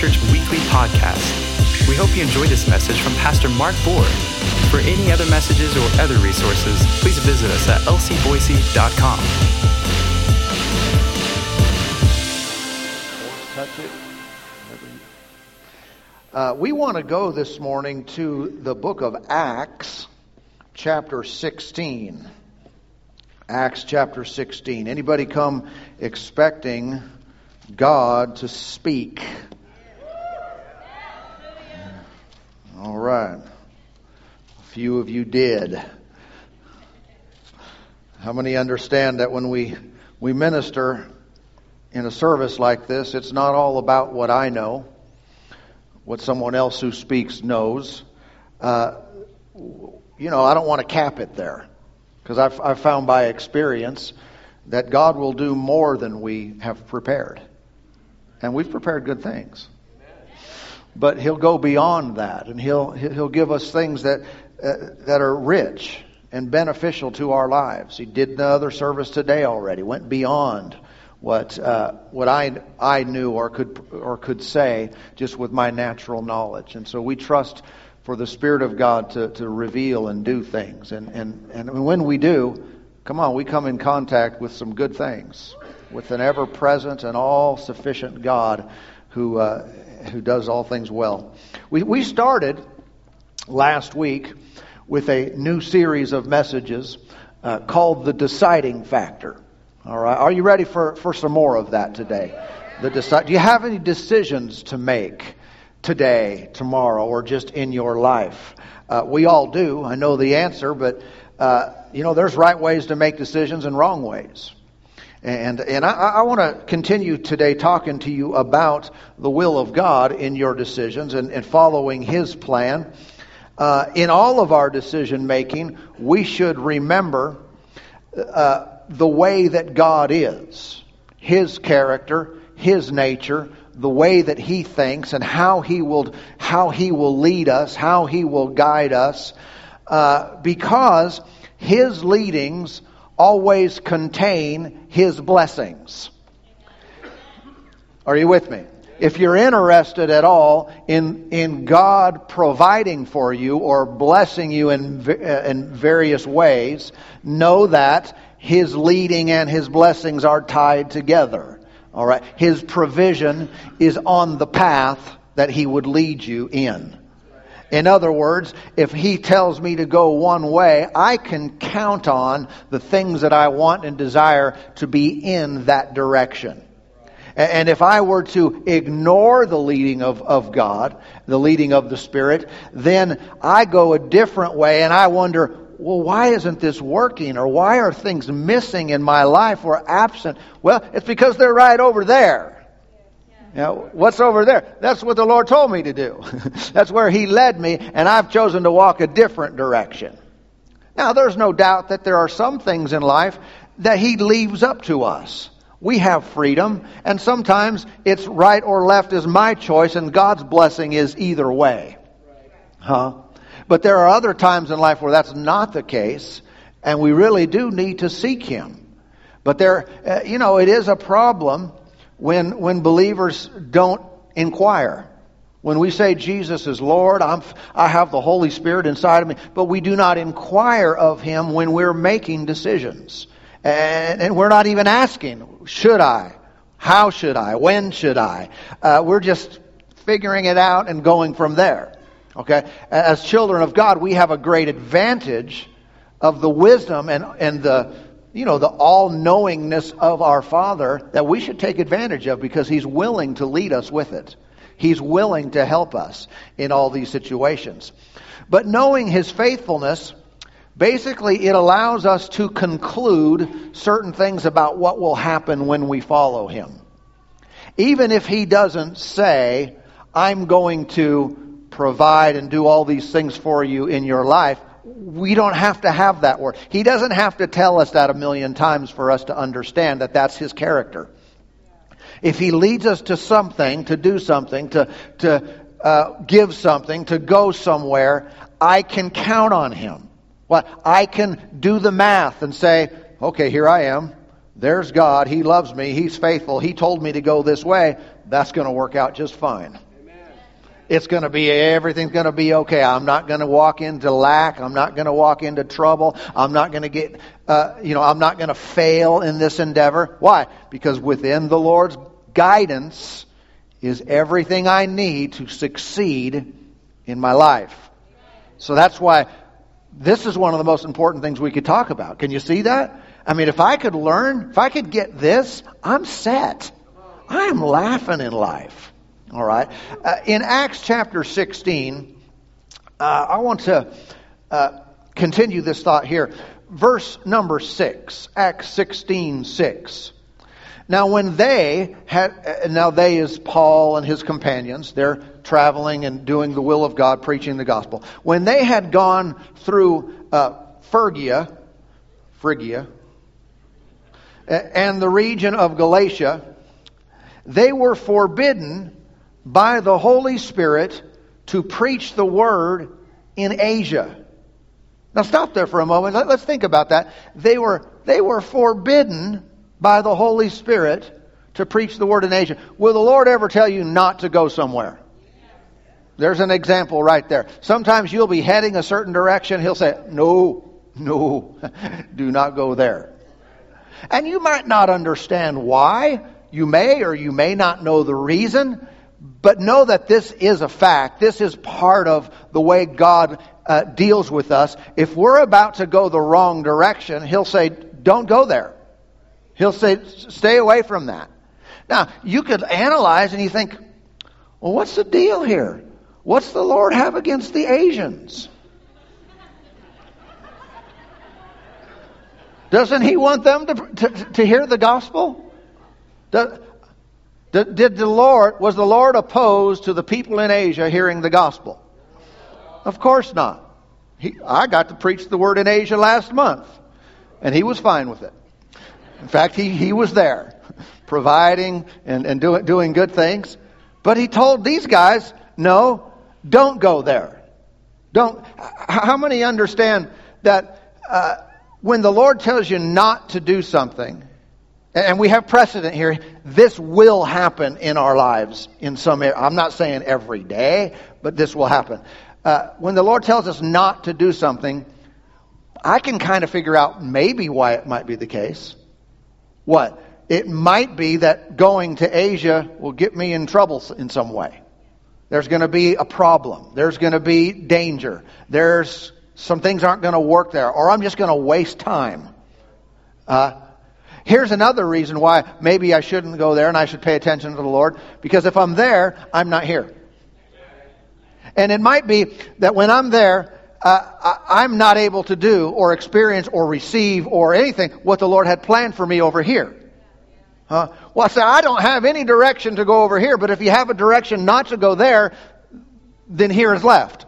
Church Weekly Podcast. We hope you enjoyed this message from Pastor Mark Boer. For any other messages or other resources, please visit us at lcboise.com. touch it. Uh, we want to go this morning to the book of Acts, chapter 16. Acts chapter 16. Anybody come expecting God to speak? All right. A few of you did. How many understand that when we, we minister in a service like this, it's not all about what I know, what someone else who speaks knows. Uh, you know, I don't want to cap it there because I've, I've found by experience that God will do more than we have prepared. And we've prepared good things. But He'll go beyond that, and He'll, He'll give us things that, uh, that are rich and beneficial to our lives. He did the other service today already, went beyond what uh, what I I knew or could or could say just with my natural knowledge. And so we trust for the Spirit of God to, to reveal and do things. And, and and when we do, come on, we come in contact with some good things, with an ever present and all sufficient God who uh, who does all things well. We we started last week with a new series of messages uh, called the deciding factor. All right. Are you ready for, for some more of that today? The decide, do you have any decisions to make today, tomorrow, or just in your life? Uh, we all do. I know the answer, but uh, you know, there's right ways to make decisions and wrong ways. And, and I, I want to continue today talking to you about the will of God in your decisions and, and following His plan. Uh, in all of our decision making, we should remember uh, the way that God is, His character, His nature, the way that He thinks, and how He will how He will lead us, how He will guide us, uh, because His leadings always contain His blessings. Are you with me? If you're interested at all in, in God providing for you or blessing you in, in various ways, know that his leading and his blessings are tied together. All right. His provision is on the path that he would lead you in. In other words, if he tells me to go one way, I can count on the things that I want and desire to be in that direction. And if I were to ignore the leading of, of God, the leading of the Spirit, then I go a different way and I wonder, well, why isn't this working? Or why are things missing in my life or absent? Well, it's because they're right over there. Know, what's over there? That's what the Lord told me to do. That's where He led me, and I've chosen to walk a different direction. Now, there's no doubt that there are some things in life that He leaves up to us. We have freedom, and sometimes it's right or left is my choice, and God's blessing is either way. Huh? But there are other times in life where that's not the case, and we really do need to seek Him. But there, uh, you know, it is a problem when when believers don't inquire. When we say Jesus is Lord, I'm, I have the Holy Spirit inside of me, but we do not inquire of Him when we're making decisions. And, and we're not even asking, should I? How should I? When should I? Uh, we're just figuring it out and going from there. Okay? As children of God, we have a great advantage of the wisdom and, and the, you know, the all-knowingness of our Father that we should take advantage of because He's willing to lead us with it. He's willing to help us in all these situations. But knowing His faithfulness, basically it allows us to conclude certain things about what will happen when we follow Him. Even if He doesn't say, I'm going to provide and do all these things for you in your life, we don't have to have that word. He doesn't have to tell us that a million times for us to understand that that's his character. If he leads us to something, to do something, to, to uh, give something, to go somewhere, I can count on him. Well, I can do the math and say, okay, here I am. there's God. He loves me. He's faithful. He told me to go this way. That's going to work out just fine. It's going to be, everything's going to be okay. I'm not going to walk into lack. I'm not going to walk into trouble. I'm not going to get, uh, you know, I'm not going to fail in this endeavor. Why? Because within the Lord's guidance is everything I need to succeed in my life. So that's why this is one of the most important things we could talk about. Can you see that? I mean, if I could learn, if I could get this, I'm set. I am laughing in life. All right. Uh, in Acts chapter 16, uh, I want to uh, continue this thought here. Verse number 6, Acts 16 6. Now, when they had, uh, now they is Paul and his companions, they're traveling and doing the will of God, preaching the gospel. When they had gone through uh, Phrygia, Phrygia, and the region of Galatia, they were forbidden by the Holy Spirit to preach the word in Asia. Now stop there for a moment. Let, us think about that. They were, they were forbidden by the Holy Spirit to preach the word in Asia. Will the Lord ever tell you not to go somewhere? There's an example right there. Sometimes you'll be heading a certain direction. He'll say, no, no, do not go there. And you might not understand why. You may or you may not know the reason. But know that this is a fact. This is part of the way God uh, deals with us. If we're about to go the wrong direction, He'll say, don't go there. He'll say, stay away from that. Now, you could analyze and you think, well, what's the deal here? What's the Lord have against the Asians? Doesn't He want them to, to, to hear the gospel? Does, did the Lord, was the Lord opposed to the people in Asia hearing the gospel? Of course not. He, I got to preach the word in Asia last month, and he was fine with it. In fact, he, he was there, providing and, and doing, doing good things. But he told these guys, no, don't go there. Don't. How many understand that uh, when the Lord tells you not to do something, and we have precedent here. This will happen in our lives in some. I'm not saying every day, but this will happen. Uh, when the Lord tells us not to do something, I can kind of figure out maybe why it might be the case. What? It might be that going to Asia will get me in trouble in some way. There's going to be a problem. There's going to be danger. There's some things aren't going to work there, or I'm just going to waste time. Uh, Here's another reason why maybe I shouldn't go there and I should pay attention to the Lord. Because if I'm there, I'm not here. And it might be that when I'm there, uh, I'm not able to do or experience or receive or anything what the Lord had planned for me over here. Uh, well, I say, I don't have any direction to go over here, but if you have a direction not to go there, then here is left.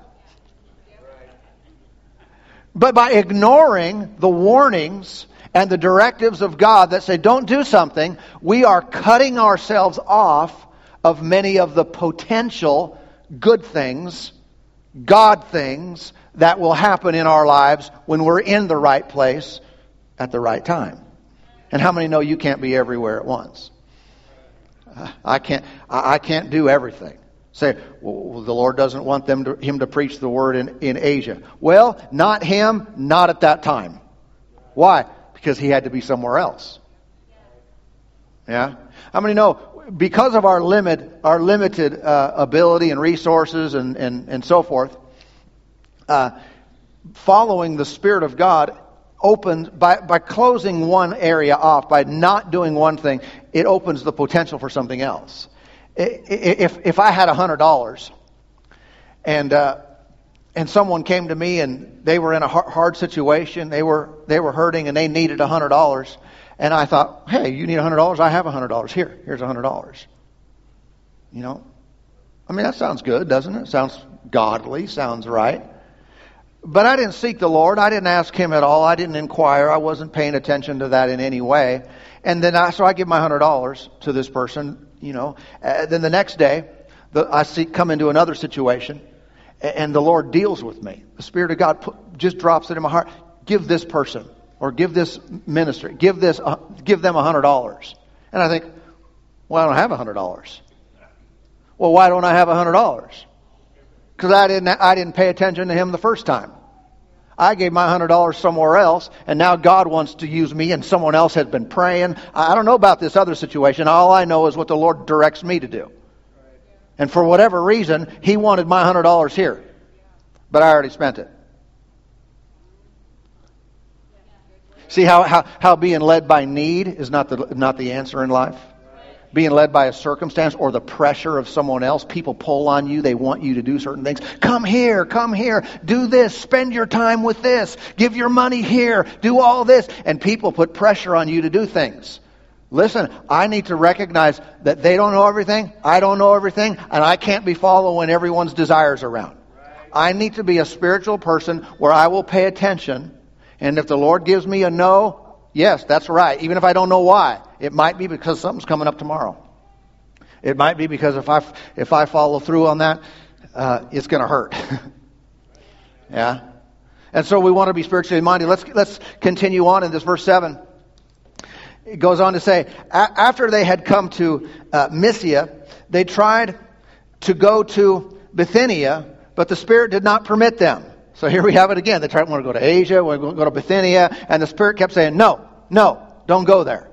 But by ignoring the warnings and the directives of God that say don't do something, we are cutting ourselves off of many of the potential good things, God things that will happen in our lives when we're in the right place at the right time. And how many know you can't be everywhere at once? I can't. I can't do everything. Say, well, the Lord doesn't want them to, him to preach the word in, in Asia. Well, not him, not at that time. Why? Because he had to be somewhere else. Yeah? How many know because of our limit, our limited uh, ability and resources and, and, and so forth, uh, following the Spirit of God opens, by, by closing one area off, by not doing one thing, it opens the potential for something else. If, if I had a $100 and, uh, and someone came to me and they were in a hard situation. They were, they were hurting and they needed a hundred dollars. And I thought, hey, you need a hundred dollars? I have a hundred dollars. Here, here's a hundred dollars. You know? I mean, that sounds good, doesn't it? Sounds godly, sounds right. But I didn't seek the Lord. I didn't ask Him at all. I didn't inquire. I wasn't paying attention to that in any way. And then I, so I give my hundred dollars to this person, you know. Uh, then the next day, the, I see, come into another situation and the Lord deals with me. The Spirit of God put, just drops it in my heart. Give this person or give this ministry, give this, uh, give them a hundred dollars. And I think, well, I don't have a hundred dollars. Well, why don't I have a hundred dollars? Because I didn't, I didn't pay attention to him the first time. I gave my hundred dollars somewhere else, and now God wants to use me, and someone else has been praying. I don't know about this other situation. All I know is what the Lord directs me to do. And for whatever reason, He wanted my hundred dollars here, but I already spent it. See how, how, how being led by need is not the, not the answer in life? being led by a circumstance or the pressure of someone else. People pull on you. They want you to do certain things. Come here, come here, do this, spend your time with this, give your money here, do all this. And people put pressure on you to do things. Listen, I need to recognize that they don't know everything, I don't know everything, and I can't be following everyone's desires around. I need to be a spiritual person where I will pay attention, and if the Lord gives me a no, yes, that's right, even if I don't know why. It might be because something's coming up tomorrow. It might be because if I if I follow through on that, uh, it's going to hurt. yeah, and so we want to be spiritually minded. Let's let's continue on in this verse seven. It goes on to say, after they had come to uh, Mysia, they tried to go to Bithynia, but the Spirit did not permit them. So here we have it again. They tried want to go to Asia, want to go to Bithynia, and the Spirit kept saying, "No, no, don't go there."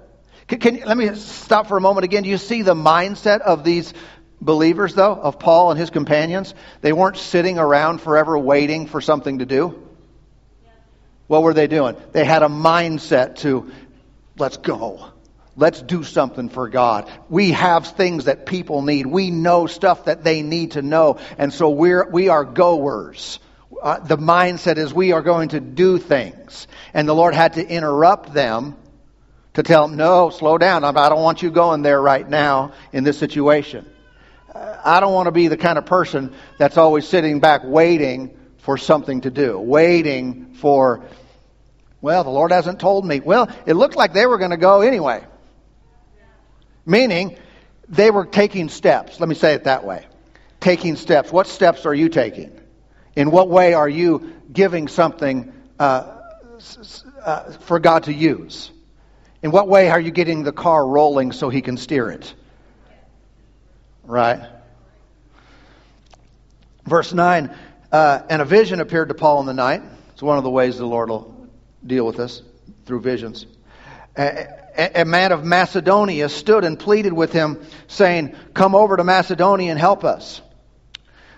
Can, can, let me stop for a moment again. Do you see the mindset of these believers, though, of Paul and his companions? They weren't sitting around forever waiting for something to do. What were they doing? They had a mindset to, let's go. Let's do something for God. We have things that people need. We know stuff that they need to know. And so we're, we are goers. Uh, the mindset is we are going to do things. And the Lord had to interrupt them to tell them, no, slow down. I don't want you going there right now in this situation. I don't want to be the kind of person that's always sitting back waiting for something to do, waiting for, well, the Lord hasn't told me. Well, it looked like they were going to go anyway. Meaning, they were taking steps. Let me say it that way. Taking steps. What steps are you taking? In what way are you giving something uh, uh, for God to use? In what way are you getting the car rolling so he can steer it? Right? Verse 9 uh, And a vision appeared to Paul in the night. It's one of the ways the Lord will deal with us through visions. A, a man of Macedonia stood and pleaded with him, saying, Come over to Macedonia and help us.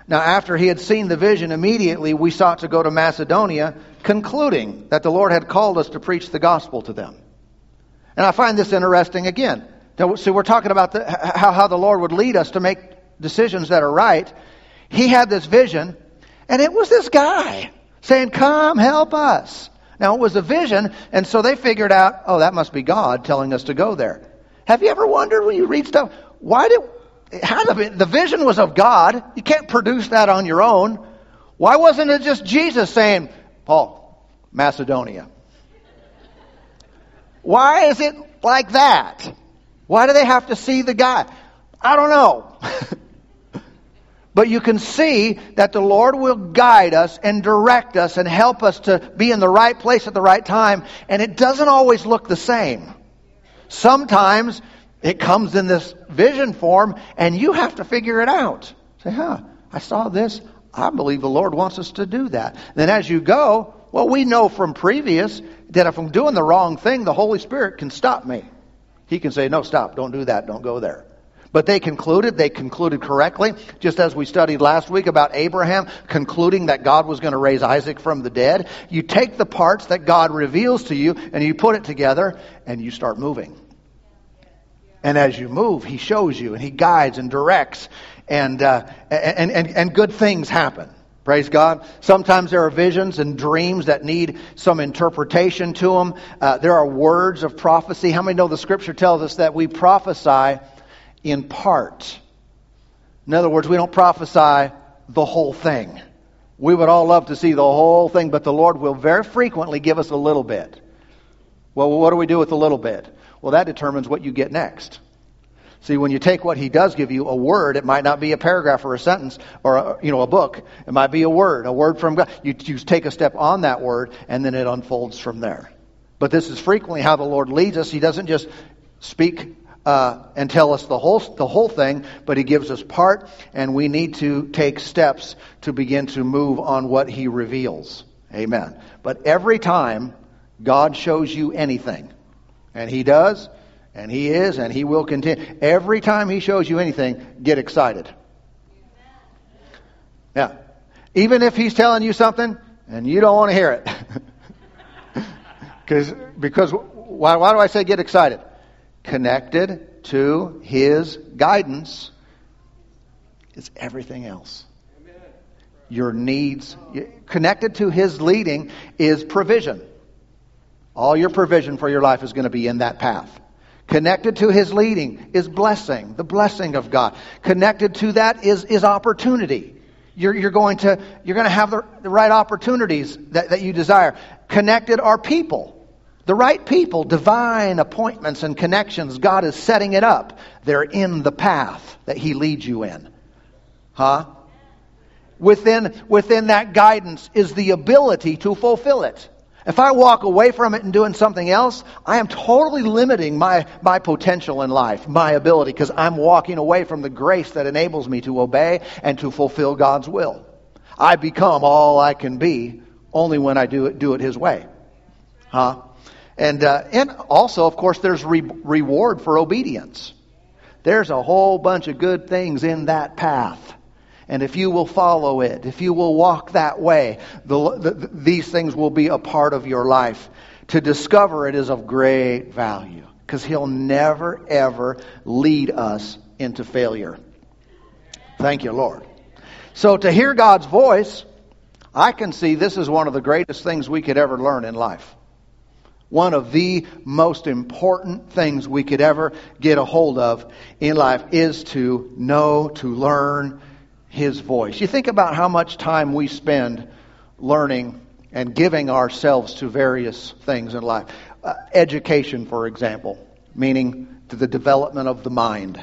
Now, after he had seen the vision, immediately we sought to go to Macedonia, concluding that the Lord had called us to preach the gospel to them. And I find this interesting again. So we're talking about the, how, how the Lord would lead us to make decisions that are right. He had this vision, and it was this guy saying, Come, help us. Now, it was a vision, and so they figured out, oh, that must be God telling us to go there. Have you ever wondered when you read stuff, why did, how the, the vision was of God? You can't produce that on your own. Why wasn't it just Jesus saying, Paul, Macedonia? Why is it like that? Why do they have to see the guy? I don't know. but you can see that the Lord will guide us and direct us and help us to be in the right place at the right time. And it doesn't always look the same. Sometimes it comes in this vision form and you have to figure it out. Say, huh, I saw this. I believe the Lord wants us to do that. Then as you go, well, we know from previous that if I'm doing the wrong thing, the Holy Spirit can stop me. He can say, no, stop, don't do that, don't go there. But they concluded, they concluded correctly, just as we studied last week about Abraham concluding that God was going to raise Isaac from the dead. You take the parts that God reveals to you and you put it together and you start moving. And as you move, He shows you and He guides and directs and, uh, and, and, and good things happen. Praise God. Sometimes there are visions and dreams that need some interpretation to them. Uh, there are words of prophecy. How many know the scripture tells us that we prophesy in part? In other words, we don't prophesy the whole thing. We would all love to see the whole thing, but the Lord will very frequently give us a little bit. Well, what do we do with a little bit? Well, that determines what you get next. See, when you take what he does give you, a word, it might not be a paragraph or a sentence or a, you know a book. It might be a word, a word from God. You, you take a step on that word, and then it unfolds from there. But this is frequently how the Lord leads us. He doesn't just speak uh, and tell us the whole the whole thing, but He gives us part, and we need to take steps to begin to move on what He reveals. Amen. But every time God shows you anything, and He does, and He is, and He will continue. Every time He shows you anything, get excited. Yeah. Even if He's telling you something and you don't want to hear it. Because, because why, why do I say get excited? Connected to His guidance is everything else. Your needs, connected to His leading is provision. All your provision for your life is going to be in that path. Connected to his leading is blessing, the blessing of God. Connected to that is, is opportunity. You're, you're going to, you're going to have the, the right opportunities that, that you desire. Connected are people. The right people, divine appointments and connections, God is setting it up. They're in the path that He leads you in. Huh? Within, within that guidance is the ability to fulfill it. If I walk away from it and doing something else, I am totally limiting my, my potential in life, my ability, because I'm walking away from the grace that enables me to obey and to fulfill God's will. I become all I can be only when I do it, do it His way. Huh? And, uh, and also, of course, there's re- reward for obedience. There's a whole bunch of good things in that path. And if you will follow it, if you will walk that way, the, the, these things will be a part of your life. To discover it is of great value because He'll never, ever lead us into failure. Thank you, Lord. So to hear God's voice, I can see this is one of the greatest things we could ever learn in life. One of the most important things we could ever get a hold of in life is to know, to learn, his voice. You think about how much time we spend learning and giving ourselves to various things in life. Uh, education, for example, meaning to the development of the mind,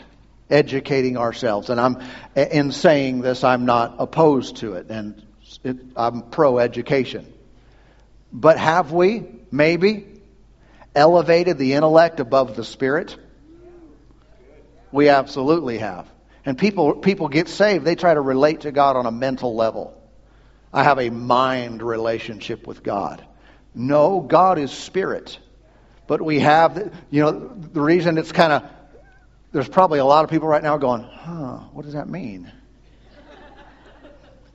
educating ourselves. And I'm in saying this, I'm not opposed to it, and it, I'm pro education. But have we, maybe, elevated the intellect above the spirit? We absolutely have. And people, people get saved, they try to relate to God on a mental level. I have a mind relationship with God. No, God is spirit. But we have, you know, the reason it's kind of, there's probably a lot of people right now going, huh, what does that mean?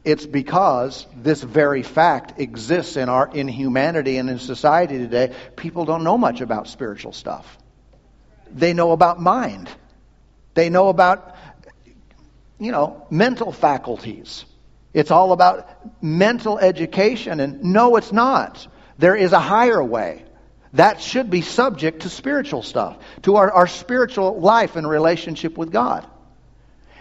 It's because this very fact exists in our in humanity and in society today. People don't know much about spiritual stuff. They know about mind. They know about you know, mental faculties. It's all about mental education. And no, it's not. There is a higher way. That should be subject to spiritual stuff, to our, our spiritual life and relationship with God.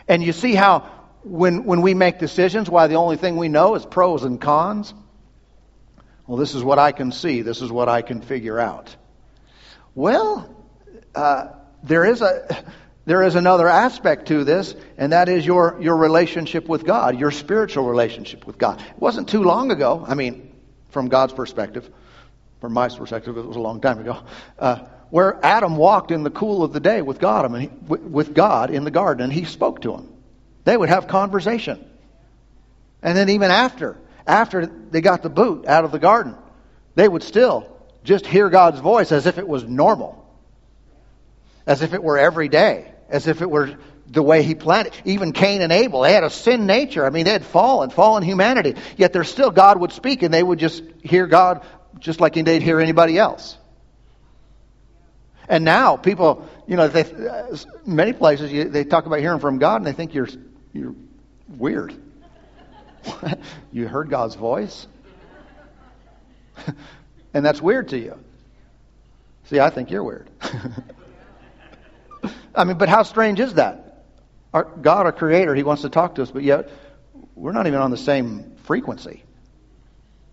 And you see how when, when we make decisions, why the only thing we know is pros and cons? Well, this is what I can see. This is what I can figure out. Well, uh, there is a there is another aspect to this, and that is your, your relationship with God, your spiritual relationship with God. It wasn't too long ago, I mean, from God's perspective, from my perspective, it was a long time ago, uh, where Adam walked in the cool of the day with God, I mean, with God in the garden, and he spoke to him. They would have conversation. And then even after, after they got the boot out of the garden, they would still just hear God's voice as if it was normal as if it were every day as if it were the way he planned it. Even Cain and Abel, they had a sin nature. I mean, they had fallen, fallen humanity. Yet there's still God would speak and they would just hear God just like they'd hear anybody else. And now people, you know, they, uh, many places you, they talk about hearing from God and they think you're, you're weird. you heard God's voice? and that's weird to you. See, I think you're weird. I mean, but how strange is that? Our God, our Creator, He wants to talk to us, but yet we're not even on the same frequency.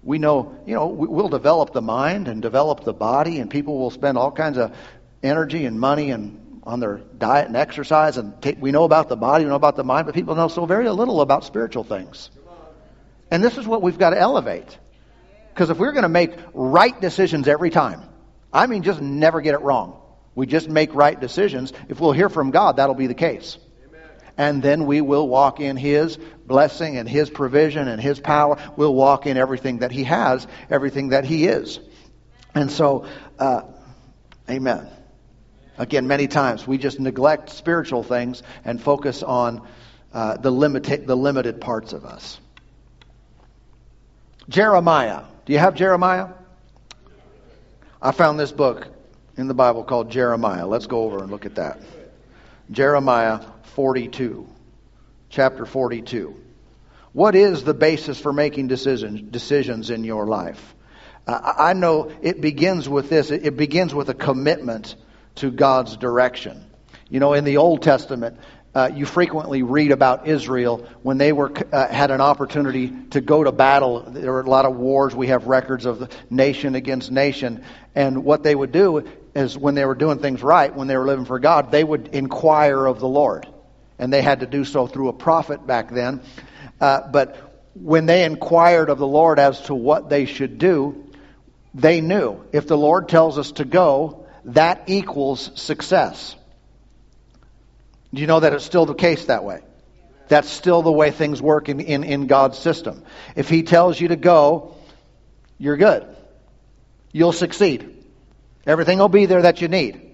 We know, you know, we'll develop the mind and develop the body, and people will spend all kinds of energy and money and on their diet and exercise, and take, we know about the body, we know about the mind, but people know so very little about spiritual things. And this is what we've got to elevate. Because if we're going to make right decisions every time, I mean, just never get it wrong. We just make right decisions. If we'll hear from God, that'll be the case. And then we will walk in His blessing and His provision and His power. We'll walk in everything that He has, everything that He is. And so, uh, amen. Again, many times we just neglect spiritual things and focus on uh, the, limita- the limited parts of us. Jeremiah. Do you have Jeremiah? I found this book in the Bible called Jeremiah. Let's go over and look at that. Jeremiah 42, chapter 42. What is the basis for making decisions, decisions in your life? Uh, I know it begins with this. It begins with a commitment to God's direction. You know, in the Old Testament, uh, you frequently read about Israel when they were uh, had an opportunity to go to battle. There were a lot of wars. We have records of nation against nation, and what they would do is when they were doing things right, when they were living for God, they would inquire of the Lord, and they had to do so through a prophet back then. Uh, but when they inquired of the Lord as to what they should do, they knew if the Lord tells us to go, that equals success. Do you know that it's still the case that way? That's still the way things work in, in, in God's system. If He tells you to go, you're good. You'll succeed. Everything will be there that you need.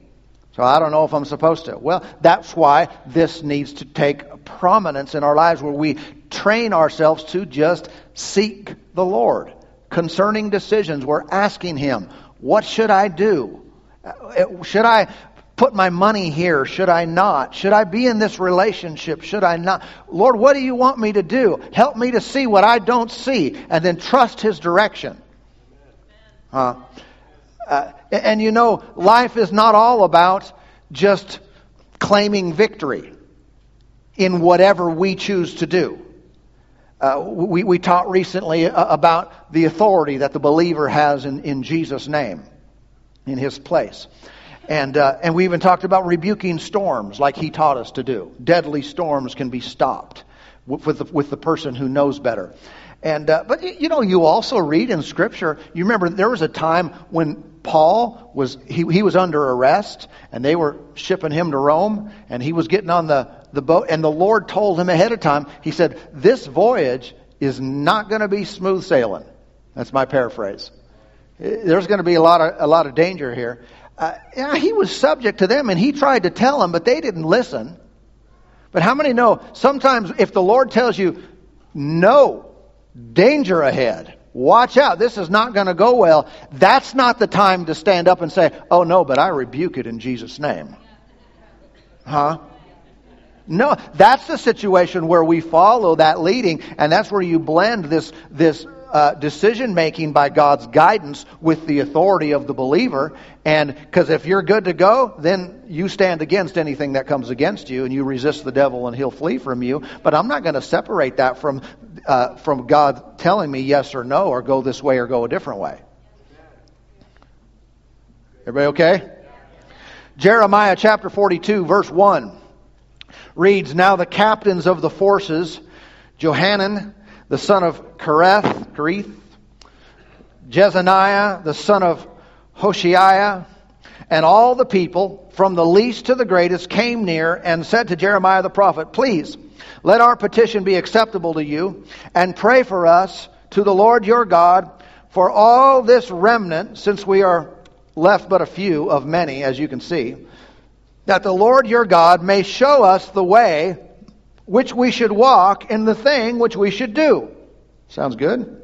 So I don't know if I'm supposed to. Well, that's why this needs to take prominence in our lives where we train ourselves to just seek the Lord. Concerning decisions, we're asking Him, what should I do? Uh, should I put my money here? Should I not? Should I be in this relationship? Should I not? Lord, what do you want me to do? Help me to see what I don't see and then trust His direction. Uh, and you know, life is not all about just claiming victory in whatever we choose to do. Uh, we, we taught recently about the authority that the believer has in, in Jesus' name, in his place. And, uh, and we even talked about rebuking storms like he taught us to do. Deadly storms can be stopped with the, with the person who knows better. And, uh, but you know, you also read in Scripture, you remember there was a time when Paul was, he, he was under arrest and they were shipping him to Rome and he was getting on the, the boat and the Lord told him ahead of time, he said, this voyage is not going to be smooth sailing. That's my paraphrase. There's going to be a lot of, a lot of danger here uh, yeah, he was subject to them and he tried to tell them, but they didn't listen. But how many know sometimes if the Lord tells you, no, danger ahead, watch out, this is not going to go well, that's not the time to stand up and say, oh no, but I rebuke it in Jesus' name. Huh? No, that's the situation where we follow that leading, and that's where you blend this, this uh, decision making by God's guidance with the authority of the believer. And because if you're good to go, then you stand against anything that comes against you and you resist the devil and he'll flee from you. But I'm not going to separate that from, uh, from God telling me yes or no or go this way or go a different way. Everybody okay? Jeremiah chapter 42, verse 1 reads Now the captains of the forces, Johanan, the son of Kareah, Kareah, Jezaniah, the son of Hoshaiah, and all the people, from the least to the greatest, came near and said to Jeremiah the prophet, Please, let our petition be acceptable to you, and pray for us to the Lord your God for all this remnant, since we are left but a few of many, as you can see, that the Lord your God may show us the way which we should walk in the thing which we should do. Sounds good?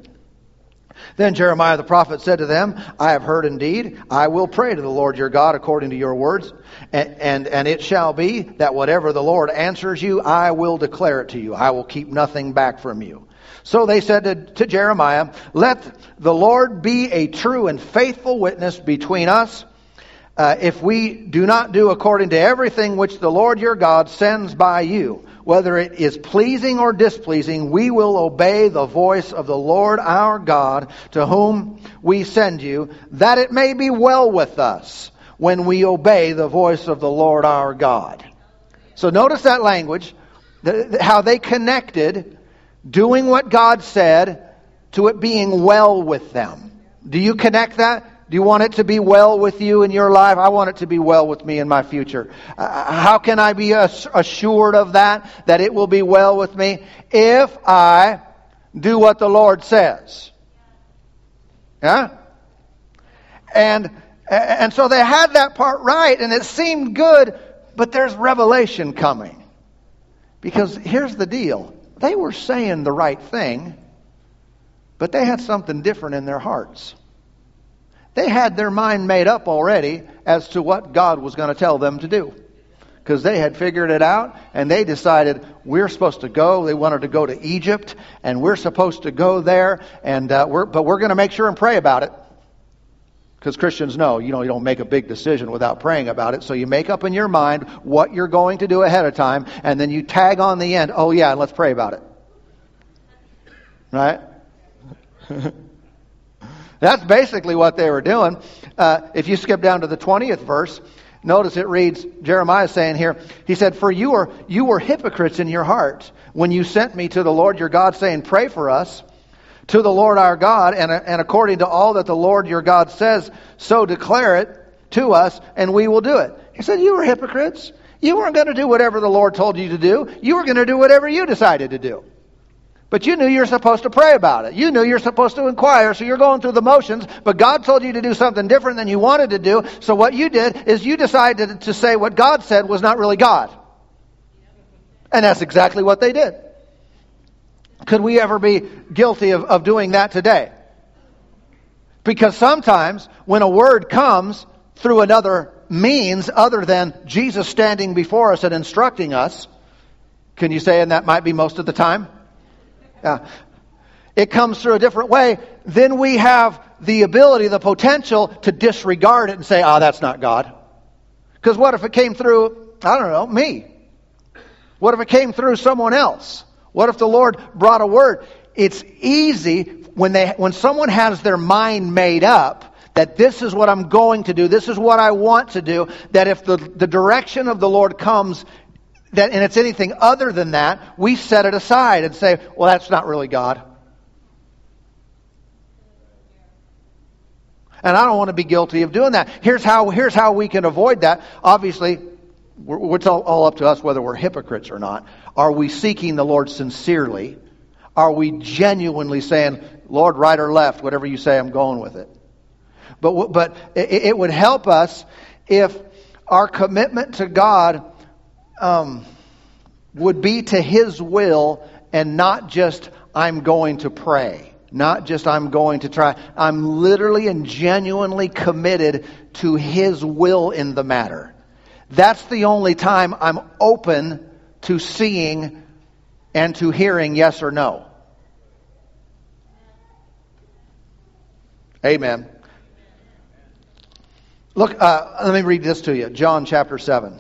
Then Jeremiah the prophet said to them, I have heard indeed. I will pray to the Lord your God according to your words. And, and, and, it shall be that whatever the Lord answers you, I will declare it to you. I will keep nothing back from you. So they said to, to Jeremiah, Let the Lord be a true and faithful witness between us. Uh, if we do not do according to everything which the Lord your God sends by you, whether it is pleasing or displeasing, we will obey the voice of the Lord our God, to whom we send you, that it may be well with us when we obey the voice of the Lord our God. So notice that language, how they connected doing what God said to it being well with them. Do you connect that? Do you want it to be well with you in your life? I want it to be well with me in my future. Uh, how can I be assured of that, that it will be well with me? If I do what the Lord says. Yeah? And, and so they had that part right, and it seemed good, but there's revelation coming. Because here's the deal they were saying the right thing, but they had something different in their hearts. They had their mind made up already as to what God was going to tell them to do. Because they had figured it out and they decided we're supposed to go. They wanted to go to Egypt and we're supposed to go there, and uh, we're, but we're going to make sure and pray about it. Because Christians know, you know, you don't make a big decision without praying about it. So you make up in your mind what you're going to do ahead of time, and then you tag on the end, oh yeah, let's pray about it. Right? That's basically what they were doing. Uh, if you skip down to the 20th verse, notice it reads, Jeremiah saying here, he said, For you were, you were hypocrites in your heart when you sent me to the Lord your God, saying, Pray for us to the Lord our God, and, and according to all that the Lord your God says, so declare it to us, and we will do it. He said, You were hypocrites. You weren't going to do whatever the Lord told you to do. You were going to do whatever you decided to do. But you knew you're supposed to pray about it. You knew you're supposed to inquire, so you're going through the motions, but God told you to do something different than you wanted to do. So what you did is you decided to say what God said was not really God. And that's exactly what they did. Could we ever be guilty of, of doing that today? Because sometimes when a word comes through another means other than Jesus standing before us and instructing us, can you say, and that might be most of the time? Yeah. It comes through a different way, then we have the ability, the potential to disregard it and say, ah, oh, that's not God. Because what if it came through, I don't know, me? What if it came through someone else? What if the Lord brought a word? It's easy when they, when someone has their mind made up that this is what I'm going to do, this is what I want to do, that if the, the direction of the Lord comes that, and it's anything other than that, we set it aside and say, well, that's not really God. And I don't want to be guilty of doing that. Here's how, here's how we can avoid that. Obviously, it's all, all up to us whether we're hypocrites or not. Are we seeking the Lord sincerely? Are we genuinely saying, Lord, right or left, whatever you say, I'm going with it? But, but it, it would help us if our commitment to God um, would be to His will and not just, I'm going to pray. Not just, I'm going to try. I'm literally and genuinely committed to His will in the matter. That's the only time I'm open to seeing and to hearing yes or no. Amen. Look, uh, let me read this to you. John chapter 7.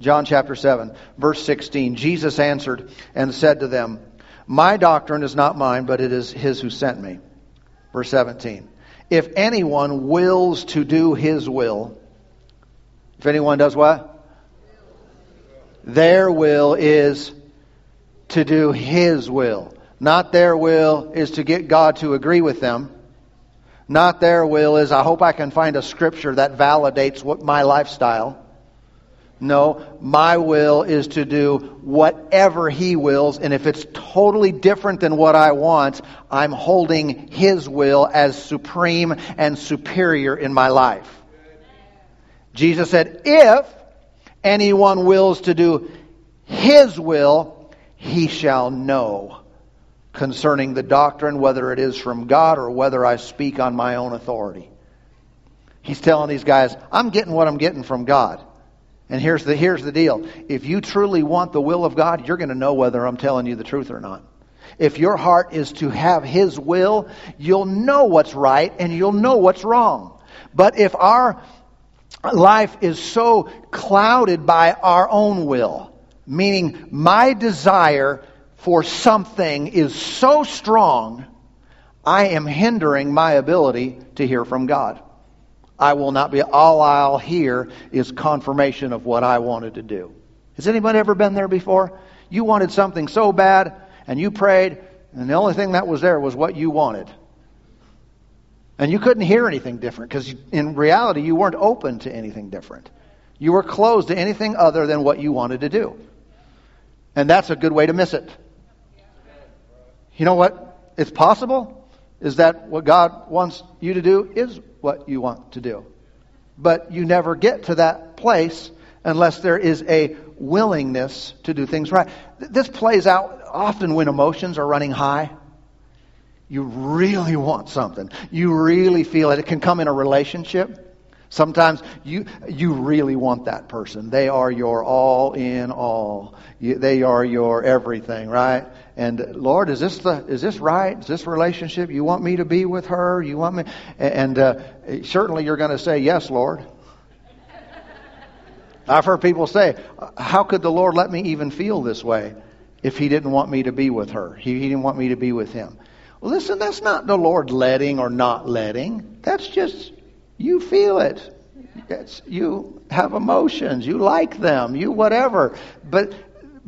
John chapter 7, verse 16. Jesus answered and said to them, My doctrine is not mine, but it is his who sent me. Verse 17. If anyone wills to do his will, if anyone does what? Their will is to do his will. Not their will is to get God to agree with them. Not their will is, I hope I can find a scripture that validates what my lifestyle. No, my will is to do whatever He wills, and if it's totally different than what I want, I'm holding His will as supreme and superior in my life. Jesus said, If anyone wills to do His will, he shall know concerning the doctrine, whether it is from God or whether I speak on my own authority. He's telling these guys, I'm getting what I'm getting from God. And here's the, here's the deal. If you truly want the will of God, you're going to know whether I'm telling you the truth or not. If your heart is to have His will, you'll know what's right and you'll know what's wrong. But if our life is so clouded by our own will, meaning my desire for something is so strong, I am hindering my ability to hear from God. I will not be, all I'll hear is confirmation of what I wanted to do. Has anybody ever been there before? You wanted something so bad, and you prayed, and the only thing that was there was what you wanted. And you couldn't hear anything different because in reality, you weren't open to anything different. You were closed to anything other than what you wanted to do. And that's a good way to miss it. You know what? It's possible is that what God wants you to do is what you want to do. But you never get to that place unless there is a willingness to do things right. This plays out often when emotions are running high. You really want something. You really feel it. It can come in a relationship. Sometimes you, you really want that person. They are your all in all. You, they are your everything, right? And Lord, is this the, is this right? Is this relationship? You want me to be with her? You want me? And uh, certainly you're going to say, yes, Lord. I've heard people say, how could the Lord let me even feel this way if he didn't want me to be with her? He, he didn't want me to be with him. Well, listen, that's not the Lord letting or not letting. That's just you feel it. It's, you have emotions. You like them. You whatever. But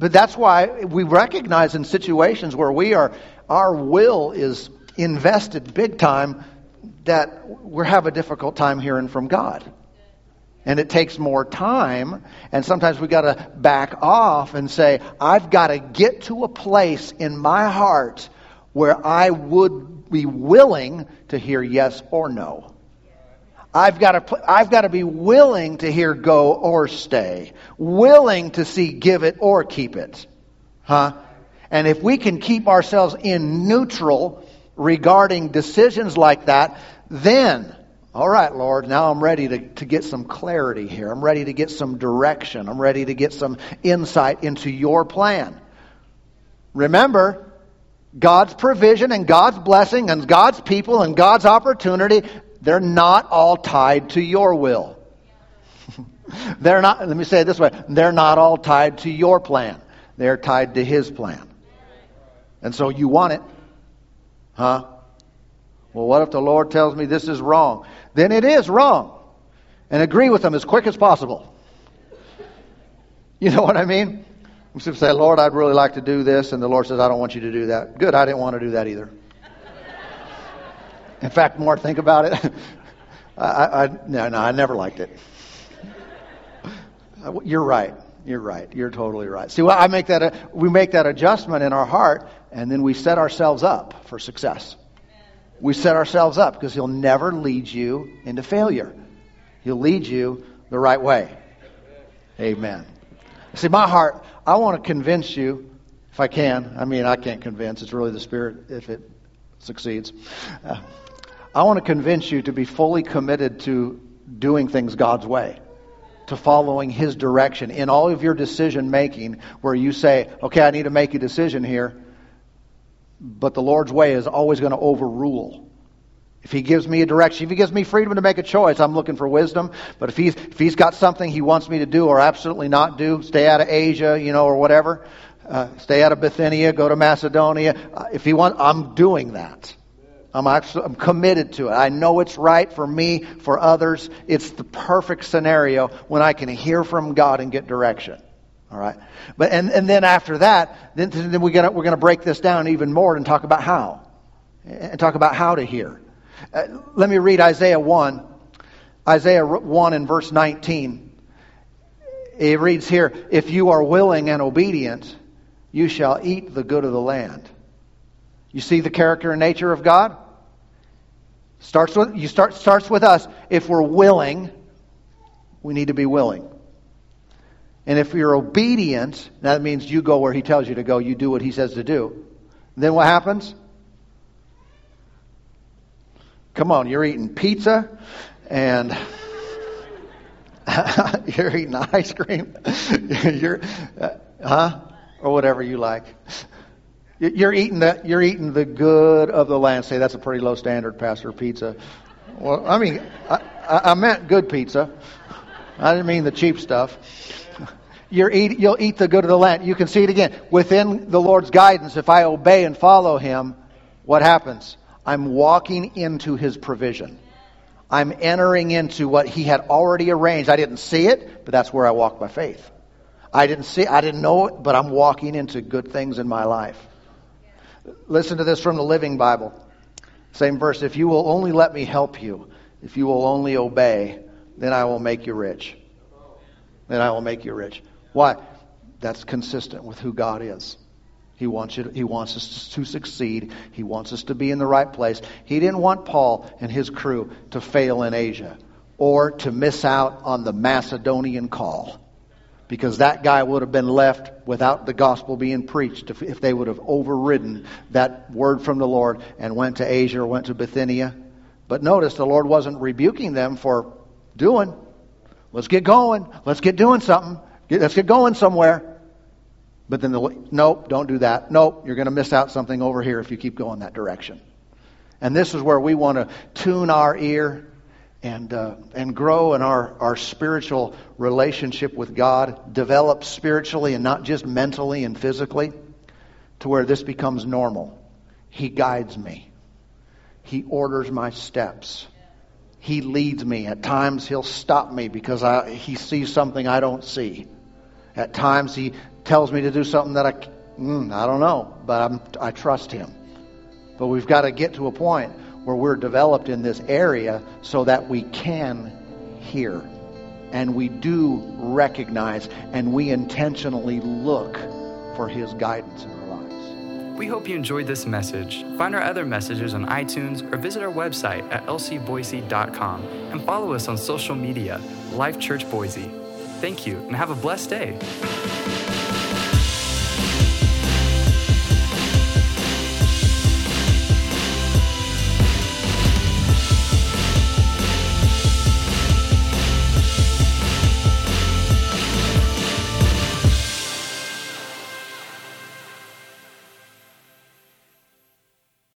but that's why we recognize in situations where we are our will is invested big time that we have a difficult time hearing from God. And it takes more time, and sometimes we got to back off and say, I've got to get to a place in my heart where I would be willing to hear yes or no. I've got to, I've got to be willing to hear go or stay. Willing to see give it or keep it. Huh? And if we can keep ourselves in neutral regarding decisions like that, then, all right, Lord, now I'm ready to, to get some clarity here. I'm ready to get some direction. I'm ready to get some insight into your plan. Remember, God's provision and God's blessing and God's people and God's opportunity, they're not all tied to your will. they're not, let me say it this way, they're not all tied to your plan. They're tied to His plan. And so you want it. Huh? Well, what if the Lord tells me this is wrong? Then it is wrong. And agree with Him as quick as possible. You know what I mean? We should say, Lord, I'd really like to do this. And the Lord says, I don't want you to do that. Good, I didn't want to do that either. In fact, more think about it. I, I, no, no, I never liked it. You're right. You're right. You're totally right. See, well, I make that a, we make that adjustment in our heart, and then we set ourselves up for success. We set ourselves up because He'll never lead you into failure. He'll lead you the right way. Amen. See, my heart, I want to convince you, if I can. I mean, I can't convince. It's really the Spirit if it succeeds. Uh, I want to convince you to be fully committed to doing things God's way, to following His direction in all of your decision making, where you say, okay, I need to make a decision here, but the Lord's way is always going to overrule. If he gives me a direction, if he gives me freedom to make a choice, I'm looking for wisdom. But if he's, if he's got something he wants me to do or absolutely not do, stay out of Asia, you know, or whatever, uh, stay out of Bithynia, go to Macedonia. Uh, if he wants, I'm doing that. I'm actually, I'm committed to it. I know it's right for me, for others. It's the perfect scenario when I can hear from God and get direction. All right. But, and, and then after that, then, then we're going we're gonna break this down even more and talk about how. And talk about how to hear. Uh, let me read Isaiah 1. Isaiah 1 and verse 19. It reads here, If you are willing and obedient, you shall eat the good of the land. You see the character and nature of God? Starts with, you start, starts with us. If we're willing, we need to be willing. And if you're obedient, that means you go where he tells you to go, you do what he says to do. Then what happens? Come on, you're eating pizza and you're eating ice cream. you're, uh, huh? Or whatever you like. You're eating the, you're eating the good of the land. Say that's a pretty low standard, Pastor. Pizza. Well, I mean, I, I meant good pizza. I didn't mean the cheap stuff. You're eat, you'll eat the good of the land. You can see it again. Within the Lord's guidance, if I obey and follow Him, what happens? I'm walking into his provision. I'm entering into what he had already arranged. I didn't see it, but that's where I walk by faith. I didn't see I didn't know it, but I'm walking into good things in my life. Listen to this from the Living Bible. Same verse. If you will only let me help you, if you will only obey, then I will make you rich. Then I will make you rich. Why? That's consistent with who God is. He wants, you to, he wants us to succeed. He wants us to be in the right place. He didn't want Paul and his crew to fail in Asia or to miss out on the Macedonian call because that guy would have been left without the gospel being preached if, if they would have overridden that word from the Lord and went to Asia or went to Bithynia. But notice the Lord wasn't rebuking them for doing. Let's get going. Let's get doing something. Let's get going somewhere. But then, the, nope, don't do that. Nope, you're going to miss out something over here if you keep going that direction. And this is where we want to tune our ear and, uh, and grow in our, our spiritual relationship with God, develop spiritually and not just mentally and physically, to where this becomes normal. He guides me, He orders my steps. He leads me. At times, he'll stop me because I, he sees something I don't see. At times, he tells me to do something that I, mm, I don't know, but I'm, I trust Him. But we've got to get to a point where we're developed in this area so that we can hear and we do recognize and we intentionally look for His guidance in our lives. We hope you enjoyed this message. Find our other messages on iTunes or visit our website at lcboise.com and follow us on social media, Life Church Boise. Thank you and have a blessed day.